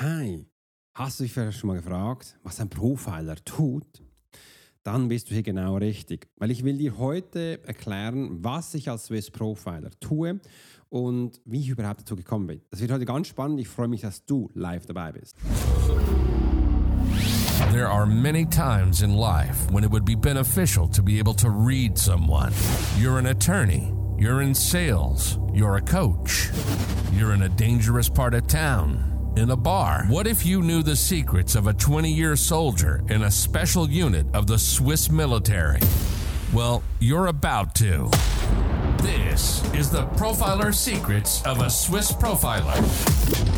Hi, hast du dich vielleicht schon mal gefragt, was ein Profiler tut? Dann bist du hier genau richtig, weil ich will dir heute erklären, was ich als Swiss Profiler tue und wie ich überhaupt dazu gekommen bin. Das wird heute ganz spannend. Ich freue mich, dass du live dabei bist. There are many times in life when it would be beneficial to be able to read someone. You're an attorney, you're in sales, you're a coach, you're in a dangerous part of town in a bar. What if you knew the secrets of a 20 year soldier in a special unit of the Swiss military? Well, you're about to. This is the Profiler Secrets of a Swiss Profiler.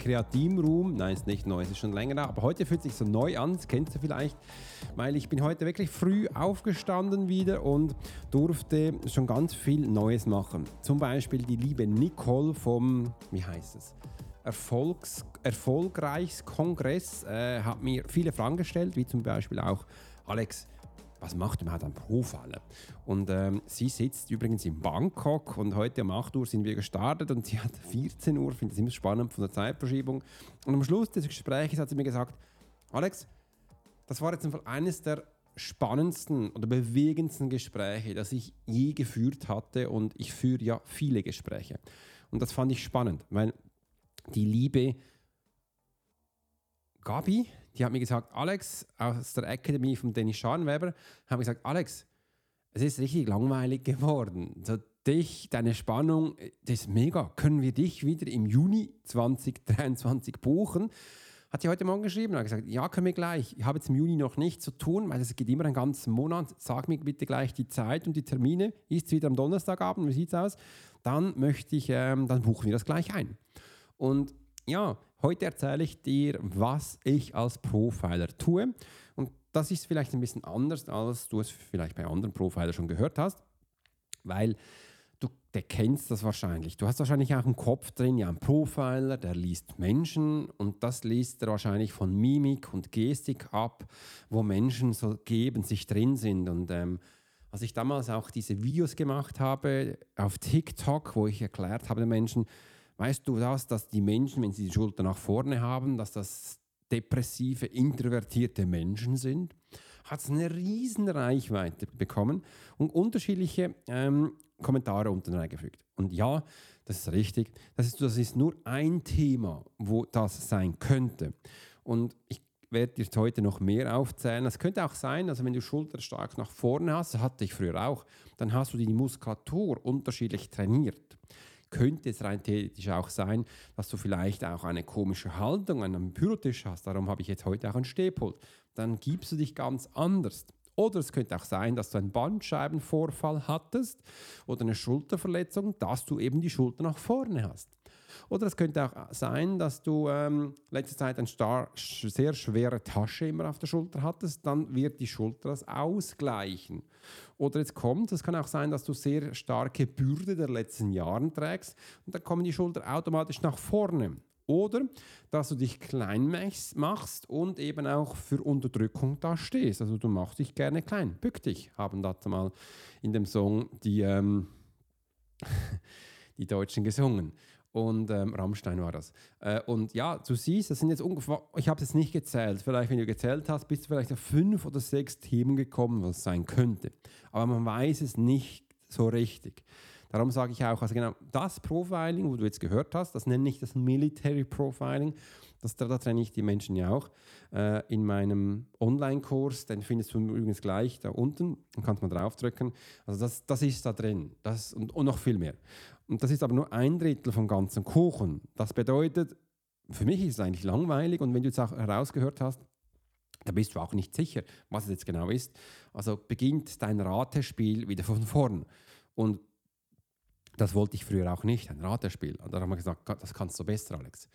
Kreativroom. Nein, ist nicht neu, es ist schon länger da, aber heute fühlt sich so neu an, das kennst du vielleicht, weil ich bin heute wirklich früh aufgestanden wieder und durfte schon ganz viel Neues machen. Zum Beispiel die liebe Nicole vom, wie heißt es? Erfolgs, Erfolgreichskongress äh, hat mir viele Fragen gestellt, wie zum Beispiel auch Alex, was macht überhaupt ein Profiler? Und ähm, sie sitzt übrigens in Bangkok und heute um 8 Uhr sind wir gestartet und sie hat 14 Uhr, finde das immer spannend von der Zeitverschiebung. Und am Schluss des Gesprächs hat sie mir gesagt, Alex, das war jetzt einfach eines der spannendsten oder bewegendsten Gespräche, das ich je geführt hatte und ich führe ja viele Gespräche. Und das fand ich spannend, weil die liebe Gabi, die hat mir gesagt, Alex, aus der Academy von Dennis Scharnweber, mir gesagt, Alex, es ist richtig langweilig geworden. So dich, deine Spannung, das ist mega. Können wir dich wieder im Juni 2023 buchen? Hat sie heute Morgen geschrieben und gesagt, ja, können wir gleich. Ich habe jetzt im Juni noch nichts zu tun, weil es geht immer einen ganzen Monat. Sag mir bitte gleich die Zeit und die Termine. Ist es wieder am Donnerstagabend? Wie sieht es aus? Dann möchte ich, ähm, dann buchen wir das gleich ein. Und ja, heute erzähle ich dir, was ich als Profiler tue. Und das ist vielleicht ein bisschen anders, als du es vielleicht bei anderen Profilern schon gehört hast, weil du der kennst das wahrscheinlich. Du hast wahrscheinlich auch im Kopf drin, ja, ein Profiler, der liest Menschen und das liest er wahrscheinlich von Mimik und Gestik ab, wo Menschen so geben, sich drin sind. Und ähm, als ich damals auch diese Videos gemacht habe auf TikTok, wo ich erklärt habe den Menschen, Weißt du das, dass die Menschen, wenn sie die Schulter nach vorne haben, dass das depressive, introvertierte Menschen sind? Hat es eine riesen Reichweite bekommen und unterschiedliche ähm, Kommentare unten reingefügt. Und ja, das ist richtig. Das ist, das ist nur ein Thema, wo das sein könnte. Und ich werde dir heute noch mehr aufzählen. Es könnte auch sein, also wenn du Schulter stark nach vorne hast, hatte ich früher auch, dann hast du die Muskulatur unterschiedlich trainiert könnte es rein theoretisch auch sein, dass du vielleicht auch eine komische Haltung an einem Bürotisch hast. Darum habe ich jetzt heute auch einen Stehpult. Dann gibst du dich ganz anders. Oder es könnte auch sein, dass du einen Bandscheibenvorfall hattest oder eine Schulterverletzung, dass du eben die Schulter nach vorne hast. Oder es könnte auch sein, dass du ähm, letzte Zeit eine star sehr schwere Tasche immer auf der Schulter hattest, dann wird die Schulter das ausgleichen. Oder jetzt kommt, es kann auch sein, dass du sehr starke Bürde der letzten Jahre trägst und dann kommen die Schulter automatisch nach vorne. Oder dass du dich klein machst und eben auch für Unterdrückung da stehst. Also du machst dich gerne klein, bück dich, haben dazu mal in dem Song die, ähm, die Deutschen gesungen und ähm, Rammstein war das. Äh, und ja, du siehst, das sind jetzt ungefähr, ich habe es nicht gezählt, vielleicht wenn du gezählt hast, bist du vielleicht auf fünf oder sechs Themen gekommen, was sein könnte. Aber man weiß es nicht so richtig. Darum sage ich auch, also genau das Profiling, wo du jetzt gehört hast, das nenne ich das Military Profiling. Das, da, da trenne ich die Menschen ja auch äh, in meinem Online-Kurs. Den findest du übrigens gleich da unten. Dann kannst du mal draufdrücken. Also das, das ist da drin das, und, und noch viel mehr. Und das ist aber nur ein Drittel vom ganzen Kuchen. Das bedeutet, für mich ist es eigentlich langweilig und wenn du jetzt auch herausgehört hast, da bist du auch nicht sicher, was es jetzt genau ist. Also beginnt dein Ratespiel wieder von vorn. Und das wollte ich früher auch nicht, ein Ratespiel. Und da haben wir gesagt, das kannst du besser, Alex.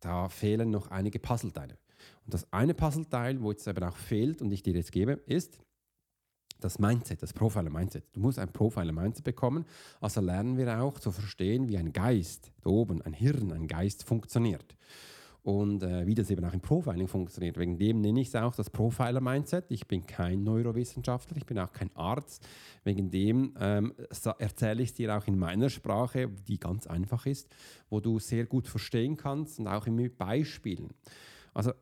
Da fehlen noch einige Puzzleteile. Und das eine Puzzleteil, wo jetzt eben auch fehlt und ich dir jetzt gebe, ist das Mindset, das Profiler-Mindset. Du musst ein Profiler-Mindset bekommen. Also lernen wir auch zu verstehen, wie ein Geist, da oben, ein Hirn, ein Geist funktioniert und äh, wie das eben auch im Profiling funktioniert. Wegen dem nenne ich es auch das Profiler-Mindset. Ich bin kein Neurowissenschaftler, ich bin auch kein Arzt. Wegen dem ähm, erzähle ich es dir auch in meiner Sprache, die ganz einfach ist, wo du sehr gut verstehen kannst und auch mit Beispielen. Also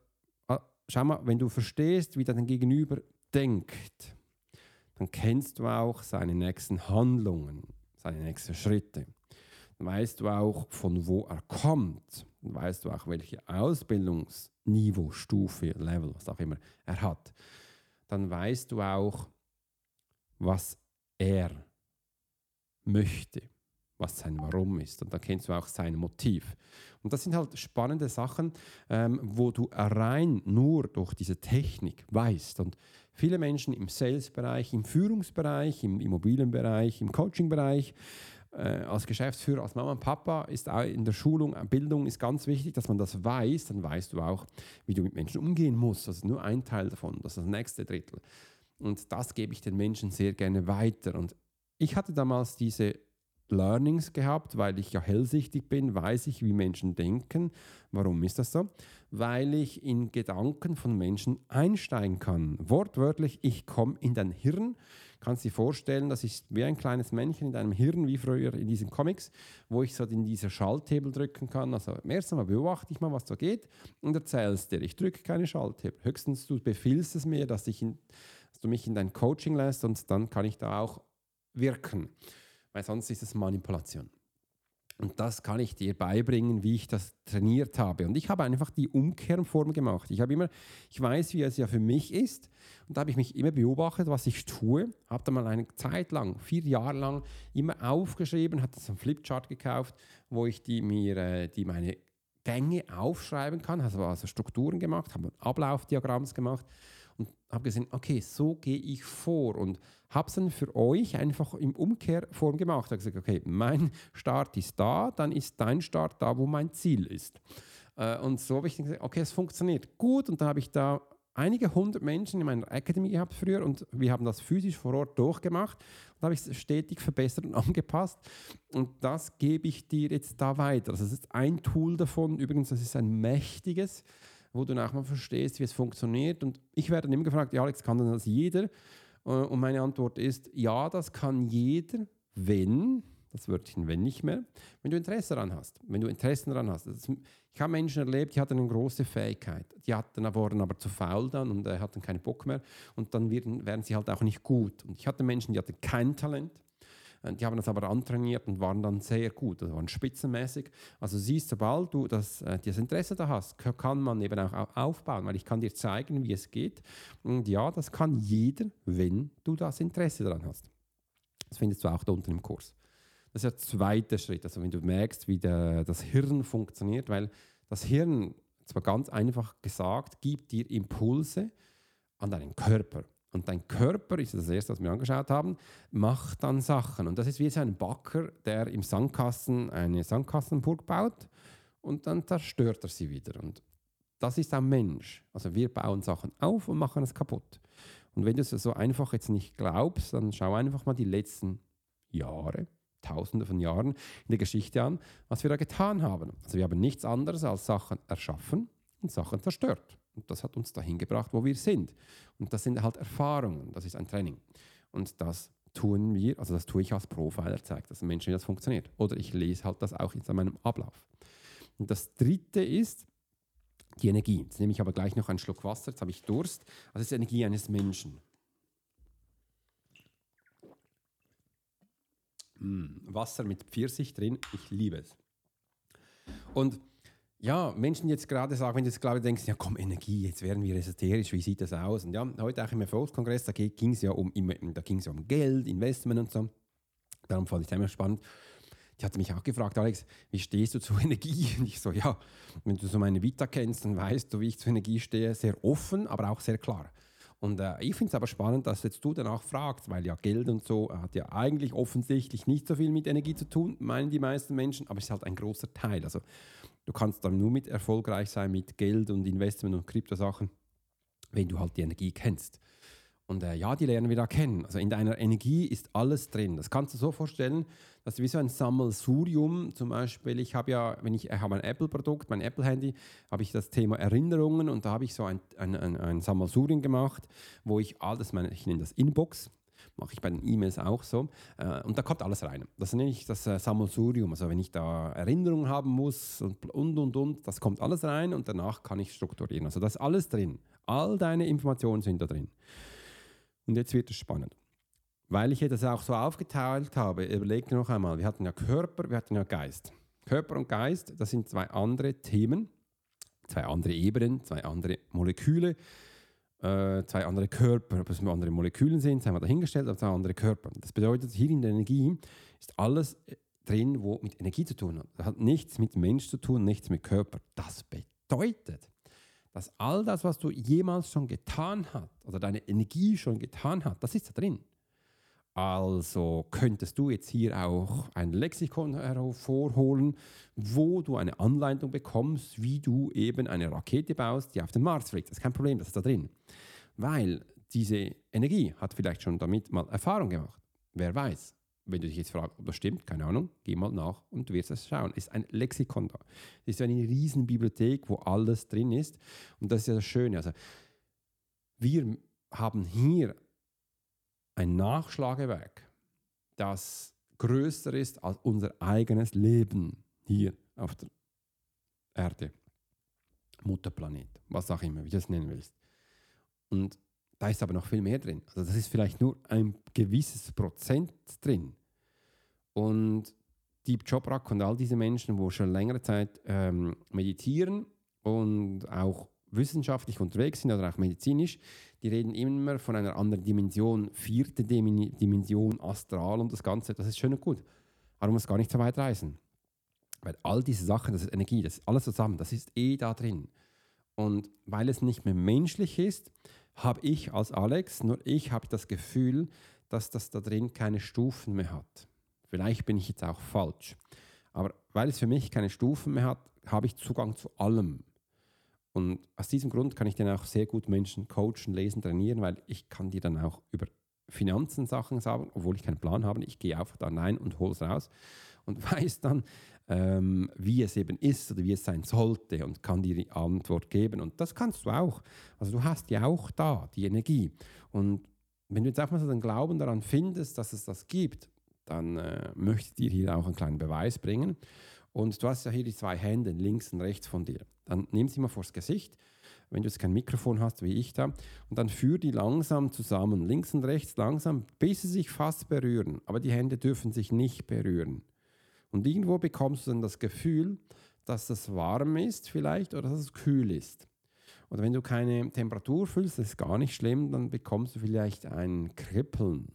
äh, schau mal, wenn du verstehst, wie dein Gegenüber denkt, dann kennst du auch seine nächsten Handlungen, seine nächsten Schritte. Dann weißt du auch, von wo er kommt dann weißt du auch, welche Ausbildungsniveau, Stufe, Level, was auch immer er hat. Dann weißt du auch, was er möchte, was sein Warum ist. Und dann kennst du auch sein Motiv. Und das sind halt spannende Sachen, ähm, wo du rein nur durch diese Technik weißt. Und viele Menschen im Sales-Bereich, im Führungsbereich, im Immobilienbereich, im Coaching-Bereich, äh, als Geschäftsführer, als Mama und Papa ist auch in der Schulung, äh, Bildung ist ganz wichtig, dass man das weiß. Dann weißt du auch, wie du mit Menschen umgehen musst. Das ist nur ein Teil davon, das ist das nächste Drittel. Und das gebe ich den Menschen sehr gerne weiter. Und ich hatte damals diese Learnings gehabt, weil ich ja hellsichtig bin, weiß ich, wie Menschen denken. Warum ist das so? Weil ich in Gedanken von Menschen einsteigen kann. Wortwörtlich, ich komme in dein Hirn. Kannst dir vorstellen, das ist wie ein kleines Männchen in deinem Hirn, wie früher in diesen Comics, wo ich so in diese Schalthebel drücken kann. Also im ersten Mal beobachte ich mal, was da geht und erzählst dir. Ich drücke keine Schalthebel. Höchstens du befiehlst es mir, dass, ich in, dass du mich in dein Coaching lässt und dann kann ich da auch wirken weil sonst ist es Manipulation. Und das kann ich dir beibringen, wie ich das trainiert habe. Und ich habe einfach die Umkehrform gemacht. Ich habe immer, ich weiß, wie es ja für mich ist. Und da habe ich mich immer beobachtet, was ich tue. Habe da mal eine Zeit lang, vier Jahre lang, immer aufgeschrieben, hatte so einen Flipchart gekauft, wo ich die mir, äh, die meine Gänge aufschreiben kann. Also, also Strukturen gemacht, habe Ablaufdiagramms gemacht und habe gesehen, okay, so gehe ich vor und habe es dann für euch einfach im Umkehrform gemacht. Ich habe gesagt, okay, mein Start ist da, dann ist dein Start da, wo mein Ziel ist. Äh, und so habe ich gesagt, okay, es funktioniert gut und dann habe ich da einige hundert Menschen in meiner Academy gehabt früher und wir haben das physisch vor Ort durchgemacht und habe ich es stetig verbessert und angepasst und das gebe ich dir jetzt da weiter. Also das ist ein Tool davon, übrigens, das ist ein mächtiges, wo du nachher mal verstehst, wie es funktioniert. Und ich werde dann immer gefragt, ja Alex, kann das jeder? Äh, und meine Antwort ist, ja, das kann jeder, wenn, das Wörtchen wenn nicht mehr, wenn du Interesse daran hast. Wenn du Interesse daran hast. Ich habe Menschen erlebt, die hatten eine große Fähigkeit. Die hatten, wurden aber zu faul dann und äh, hatten keinen Bock mehr. Und dann werden, werden sie halt auch nicht gut. Und ich hatte Menschen, die hatten kein Talent. Die haben das aber antrainiert und waren dann sehr gut, also waren spitzenmäßig. Also siehst, sobald du das, äh, das Interesse da hast, kann man eben auch aufbauen, weil ich kann dir zeigen, wie es geht. Und ja, das kann jeder, wenn du das Interesse daran hast. Das findest du auch da unten im Kurs. Das ist der zweite Schritt, also wenn du merkst, wie der, das Hirn funktioniert, weil das Hirn, zwar ganz einfach gesagt, gibt dir Impulse an deinen Körper. Und dein Körper, ist das erste, was wir angeschaut haben, macht dann Sachen. Und das ist wie so ein Backer, der im Sandkasten eine Sandkastenburg baut und dann zerstört er sie wieder. Und das ist ein Mensch. Also wir bauen Sachen auf und machen es kaputt. Und wenn du es so einfach jetzt nicht glaubst, dann schau einfach mal die letzten Jahre, Tausende von Jahren in der Geschichte an, was wir da getan haben. Also wir haben nichts anderes als Sachen erschaffen und Sachen zerstört. Und das hat uns dahin gebracht, wo wir sind. Und das sind halt Erfahrungen, das ist ein Training. Und das tun wir, also das tue ich als Profiler, zeigt das Menschen, wie das funktioniert. Oder ich lese halt das auch in meinem Ablauf. Und das dritte ist die Energie. Jetzt nehme ich aber gleich noch einen Schluck Wasser, jetzt habe ich Durst. Also das ist die Energie eines Menschen. Mm, Wasser mit Pfirsich drin, ich liebe es. Und ja, Menschen jetzt gerade sagen, wenn du jetzt gerade denkst, ja komm, Energie, jetzt werden wir esoterisch, wie sieht das aus? Und ja, heute auch im Erfolgskongress, da ging es ja um, da ging es ja um Geld, Investment und so. Darum fand ich es immer spannend. Die hatte mich auch gefragt, Alex, wie stehst du zu Energie? Und ich so, ja, wenn du so meine Vita kennst, dann weißt du, wie ich zu Energie stehe. Sehr offen, aber auch sehr klar. Und äh, ich finde es aber spannend, dass jetzt du danach fragst, weil ja Geld und so hat ja eigentlich offensichtlich nicht so viel mit Energie zu tun, meinen die meisten Menschen, aber es ist halt ein großer Teil. Also Du kannst dann nur mit erfolgreich sein mit Geld und Investment und Kryptosachen, wenn du halt die Energie kennst. Und äh, ja, die lernen wir da kennen. Also in deiner Energie ist alles drin. Das kannst du so vorstellen, dass du wie so ein Sammelsurium, zum Beispiel, ich habe ja, wenn ich, ich habe ein Apple-Produkt, mein Apple-Handy, habe ich das Thema Erinnerungen und da habe ich so ein, ein, ein, ein Sammelsurium gemacht, wo ich alles, meine, ich nenne das Inbox, mache ich bei den E-Mails auch so. Äh, und da kommt alles rein. Das nenne ich das äh, Sammelsurium. Also wenn ich da Erinnerungen haben muss und, und, und, und, das kommt alles rein und danach kann ich strukturieren. Also das ist alles drin. All deine Informationen sind da drin. Und jetzt wird es spannend. Weil ich das auch so aufgeteilt habe, überlegt noch einmal, wir hatten ja Körper, wir hatten ja Geist. Körper und Geist, das sind zwei andere Themen, zwei andere Ebenen, zwei andere Moleküle, äh, zwei andere Körper. Ob es andere Moleküle sind, haben wir dahingestellt, aber zwei andere Körper. Das bedeutet, hier in der Energie ist alles äh, drin, wo mit Energie zu tun hat. Das hat nichts mit Mensch zu tun, nichts mit Körper. Das bedeutet, dass all das, was du jemals schon getan hast oder deine Energie schon getan hat, das ist da drin. Also könntest du jetzt hier auch ein Lexikon hervorholen, wo du eine Anleitung bekommst, wie du eben eine Rakete baust, die auf den Mars fliegt. Das ist kein Problem, das ist da drin. Weil diese Energie hat vielleicht schon damit mal Erfahrung gemacht. Wer weiß. Wenn du dich jetzt fragst, ob das stimmt, keine Ahnung, geh mal nach und du wirst es schauen. Ist ein Lexikon da. Es ist eine riesen Bibliothek, wo alles drin ist. Und das ist ja das Schöne. Also, wir haben hier ein Nachschlagewerk, das größer ist als unser eigenes Leben hier auf der Erde. Mutterplanet, was auch immer, wie du es nennen willst. Und da ist aber noch viel mehr drin. Also das ist vielleicht nur ein gewisses Prozent drin. Und Deep Choprak und all diese Menschen, wo schon längere Zeit ähm, meditieren und auch wissenschaftlich unterwegs sind oder auch medizinisch, die reden immer von einer anderen Dimension, vierte Dimension, Astral und das Ganze. Das ist schön und gut. Aber man muss gar nicht so weit reisen. Weil all diese Sachen, das ist Energie, das ist alles zusammen, das ist eh da drin. Und weil es nicht mehr menschlich ist, habe ich als Alex, nur ich habe das Gefühl, dass das da drin keine Stufen mehr hat. Vielleicht bin ich jetzt auch falsch. Aber weil es für mich keine Stufen mehr hat, habe ich Zugang zu allem. Und aus diesem Grund kann ich dann auch sehr gut Menschen coachen, lesen, trainieren, weil ich kann dir dann auch über Finanzen Sachen sagen, obwohl ich keinen Plan habe. Ich gehe einfach da rein und hole es raus und weiß dann, ähm, wie es eben ist oder wie es sein sollte und kann dir die Antwort geben. Und das kannst du auch. Also du hast ja auch da die Energie. Und wenn du jetzt einfach mal so den Glauben daran findest, dass es das gibt, dann äh, möchte ich dir hier auch einen kleinen Beweis bringen. Und du hast ja hier die zwei Hände links und rechts von dir. Dann nimm sie mal vors Gesicht, wenn du jetzt kein Mikrofon hast wie ich da, und dann führ die langsam zusammen, links und rechts langsam, bis sie sich fast berühren. Aber die Hände dürfen sich nicht berühren. Und irgendwo bekommst du dann das Gefühl, dass es warm ist vielleicht oder dass es kühl ist. Oder wenn du keine Temperatur fühlst, das ist gar nicht schlimm, dann bekommst du vielleicht ein Kribbeln.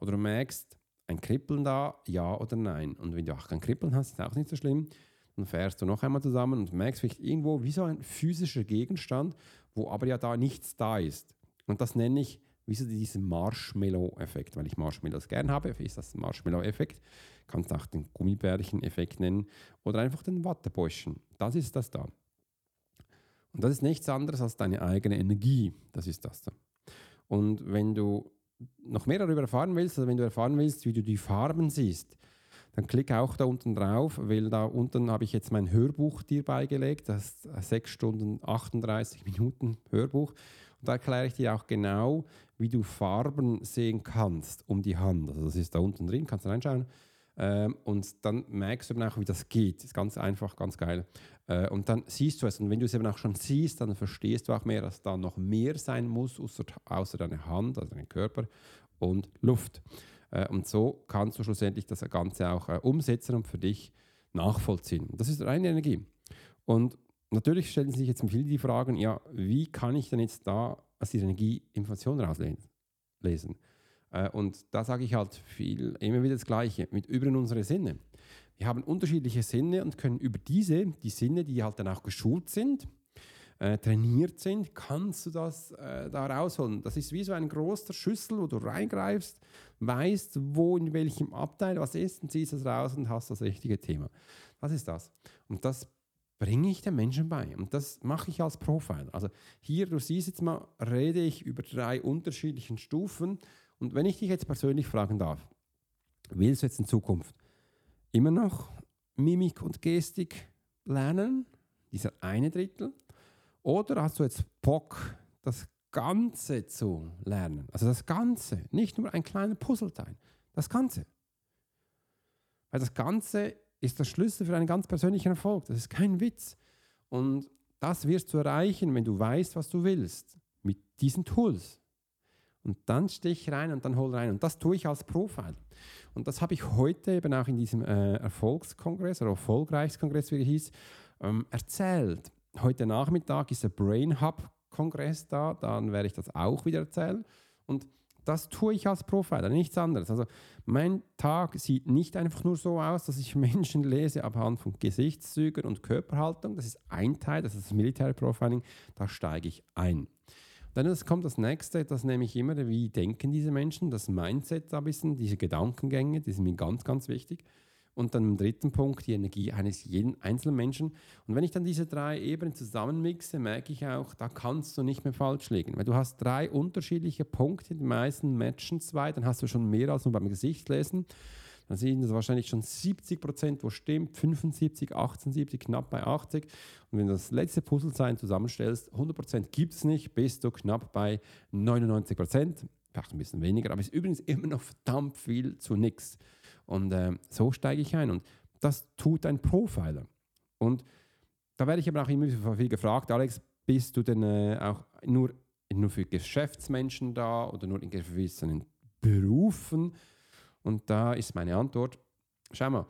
Oder du merkst, ein Kribbeln da, ja oder nein. Und wenn du auch kein Kribbeln hast, ist auch nicht so schlimm. Dann fährst du noch einmal zusammen und merkst vielleicht irgendwo wie so ein physischer Gegenstand, wo aber ja da nichts da ist. Und das nenne ich wie so diesen Marshmallow-Effekt. Weil ich Marshmallows gern habe, ist das Marshmallow-Effekt. Kannst auch den Gummibärchen-Effekt nennen oder einfach den Wattebäuschen. Das ist das da. Und das ist nichts anderes als deine eigene Energie. Das ist das da. Und wenn du noch mehr darüber erfahren willst, also wenn du erfahren willst, wie du die Farben siehst, dann klick auch da unten drauf, weil da unten habe ich jetzt mein Hörbuch dir beigelegt. Das ist 6 Stunden 38 Minuten Hörbuch. Und da erkläre ich dir auch genau, wie du Farben sehen kannst um die Hand. Also das ist da unten drin, kannst du reinschauen. Ähm, und dann merkst du eben auch, wie das geht. Ist ganz einfach, ganz geil. Äh, und dann siehst du es. Und wenn du es eben auch schon siehst, dann verstehst du auch mehr, dass da noch mehr sein muss, außer, außer deine Hand, also dein Körper und Luft. Äh, und so kannst du schlussendlich das Ganze auch äh, umsetzen und für dich nachvollziehen. Das ist reine Energie. Und natürlich stellen sich jetzt viele die Fragen, ja, wie kann ich denn jetzt da aus dieser Energie Informationen rauslesen? Äh, und da sage ich halt viel, immer wieder das Gleiche, mit über unsere Sinne. Wir haben unterschiedliche Sinne und können über diese, die Sinne, die halt dann auch geschult sind, äh, trainiert sind, kannst du das äh, da rausholen. Das ist wie so ein großer Schüssel, wo du reingreifst, weißt, wo in welchem Abteil was ist und ziehst es raus und hast das richtige Thema. Das ist das. Und das bringe ich den Menschen bei. Und das mache ich als Profiler. Also hier, du siehst jetzt mal, rede ich über drei unterschiedlichen Stufen. Und wenn ich dich jetzt persönlich fragen darf, willst du jetzt in Zukunft immer noch Mimik und Gestik lernen, dieser eine Drittel, oder hast du jetzt Bock, das Ganze zu lernen? Also das Ganze, nicht nur ein kleiner Puzzleteil, das Ganze. Weil das Ganze ist der Schlüssel für einen ganz persönlichen Erfolg. Das ist kein Witz. Und das wirst du erreichen, wenn du weißt, was du willst, mit diesen Tools. Und dann stich rein und dann hol rein. Und das tue ich als Profil. Und das habe ich heute eben auch in diesem äh, Erfolgskongress oder Erfolgreichskongress, wie er hieß, ähm, erzählt. Heute Nachmittag ist der Brain Hub Kongress da, dann werde ich das auch wieder erzählen. Und das tue ich als Profiler, nichts anderes. Also mein Tag sieht nicht einfach nur so aus, dass ich Menschen lese anhand von Gesichtszügen und Körperhaltung. Das ist ein Teil, das ist das Military Profiling, da steige ich ein. Dann kommt das nächste, das nehme ich immer, wie denken diese Menschen, das Mindset ein bisschen, diese Gedankengänge, die sind mir ganz, ganz wichtig. Und dann im dritten Punkt die Energie eines jeden einzelnen Menschen. Und wenn ich dann diese drei Ebenen zusammenmixe, merke ich auch, da kannst du nicht mehr falsch liegen. Weil du hast drei unterschiedliche Punkte, die meisten matchen zwei, dann hast du schon mehr als nur beim Gesicht lesen. Dann sind es wahrscheinlich schon 70 Prozent, wo stimmt, 75, 78, knapp bei 80. Und wenn du das letzte Puzzleteil zusammenstellst, 100 Prozent gibt es nicht, bist du knapp bei 99 Prozent. Vielleicht ein bisschen weniger, aber ist übrigens immer noch verdammt viel zu nichts. Und äh, so steige ich ein. Und das tut ein Profiler. Und da werde ich aber auch immer viel gefragt, Alex, bist du denn äh, auch nur, nur für Geschäftsmenschen da oder nur in gewissen Berufen? Und da ist meine Antwort, schau mal,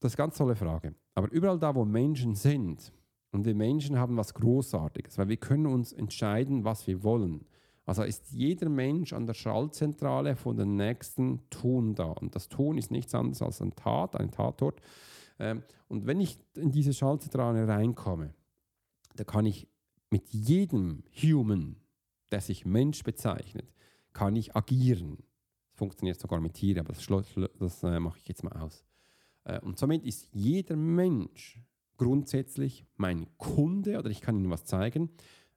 das ist eine ganz tolle Frage. Aber überall da, wo Menschen sind, und wir Menschen haben was Großartiges, weil wir können uns entscheiden, was wir wollen. Also ist jeder Mensch an der Schaltzentrale von den nächsten Tun da. Und das Tun ist nichts anderes als ein Tat, ein Tatort. Ähm, und wenn ich in diese Schaltzentrale reinkomme, da kann ich mit jedem Human, der sich Mensch bezeichnet, kann ich agieren. Funktioniert sogar mit Tieren, aber das, das äh, mache ich jetzt mal aus. Äh, und somit ist jeder Mensch grundsätzlich mein Kunde oder ich kann ihm was zeigen,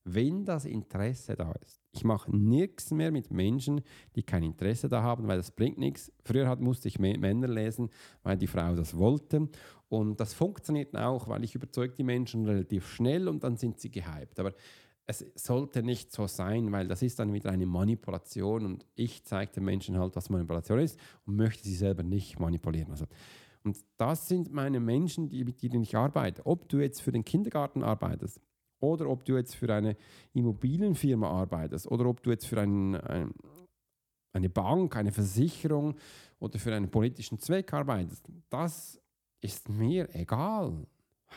wenn das Interesse da ist. Ich mache nichts mehr mit Menschen, die kein Interesse da haben, weil das bringt nichts. Früher hat, musste ich Männer lesen, weil die Frau das wollte. Und das funktioniert auch, weil ich überzeuge die Menschen relativ schnell und dann sind sie gehypt. Aber es sollte nicht so sein, weil das ist dann wieder eine Manipulation und ich zeige den Menschen halt, was Manipulation ist und möchte sie selber nicht manipulieren. Also, und das sind meine Menschen, die, mit denen ich arbeite. Ob du jetzt für den Kindergarten arbeitest, oder ob du jetzt für eine Immobilienfirma arbeitest oder ob du jetzt für einen, ein, eine Bank, eine Versicherung oder für einen politischen Zweck arbeitest, das ist mir egal.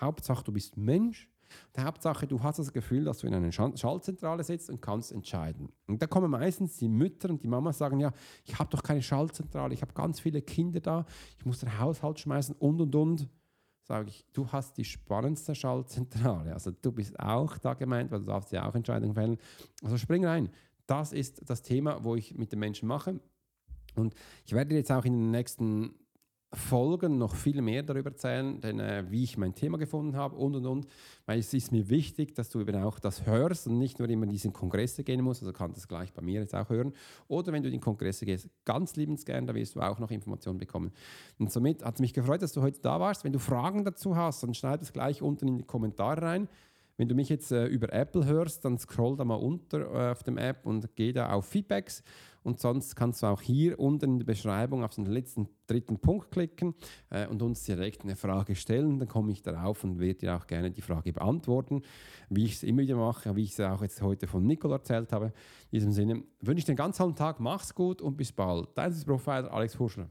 Hauptsache, du bist Mensch. Die Hauptsache, du hast das Gefühl, dass du in einer Schaltzentrale sitzt und kannst entscheiden. Und da kommen meistens die Mütter und die Mamas sagen, ja, ich habe doch keine Schaltzentrale, ich habe ganz viele Kinder da, ich muss den Haushalt schmeißen und und und sage ich, du hast die spannendste Schaltzentrale. Also du bist auch da gemeint, weil du darfst ja auch Entscheidungen fällen. Also spring rein. Das ist das Thema, wo ich mit den Menschen mache. Und ich werde jetzt auch in den nächsten Folgen noch viel mehr darüber erzählen, denn, äh, wie ich mein Thema gefunden habe und und und. Weil es ist mir wichtig, dass du eben auch das hörst und nicht nur immer in diesen Kongresse gehen musst. Also kannst du das gleich bei mir jetzt auch hören. Oder wenn du in Kongresse gehst, ganz liebensgern, da wirst du auch noch Informationen bekommen. Und somit hat es mich gefreut, dass du heute da warst. Wenn du Fragen dazu hast, dann schreib es gleich unten in die Kommentare rein. Wenn du mich jetzt äh, über Apple hörst, dann scroll da mal unter äh, auf dem App und geh da auf Feedbacks. Und sonst kannst du auch hier unten in der Beschreibung auf den letzten dritten Punkt klicken äh, und uns direkt eine Frage stellen. Dann komme ich darauf und werde dir auch gerne die Frage beantworten, wie ich es immer wieder mache, wie ich es auch jetzt heute von Nicole erzählt habe. In diesem Sinne wünsche ich dir einen ganz tollen Tag, mach's gut und bis bald. Dein Profiler Alex Furschler.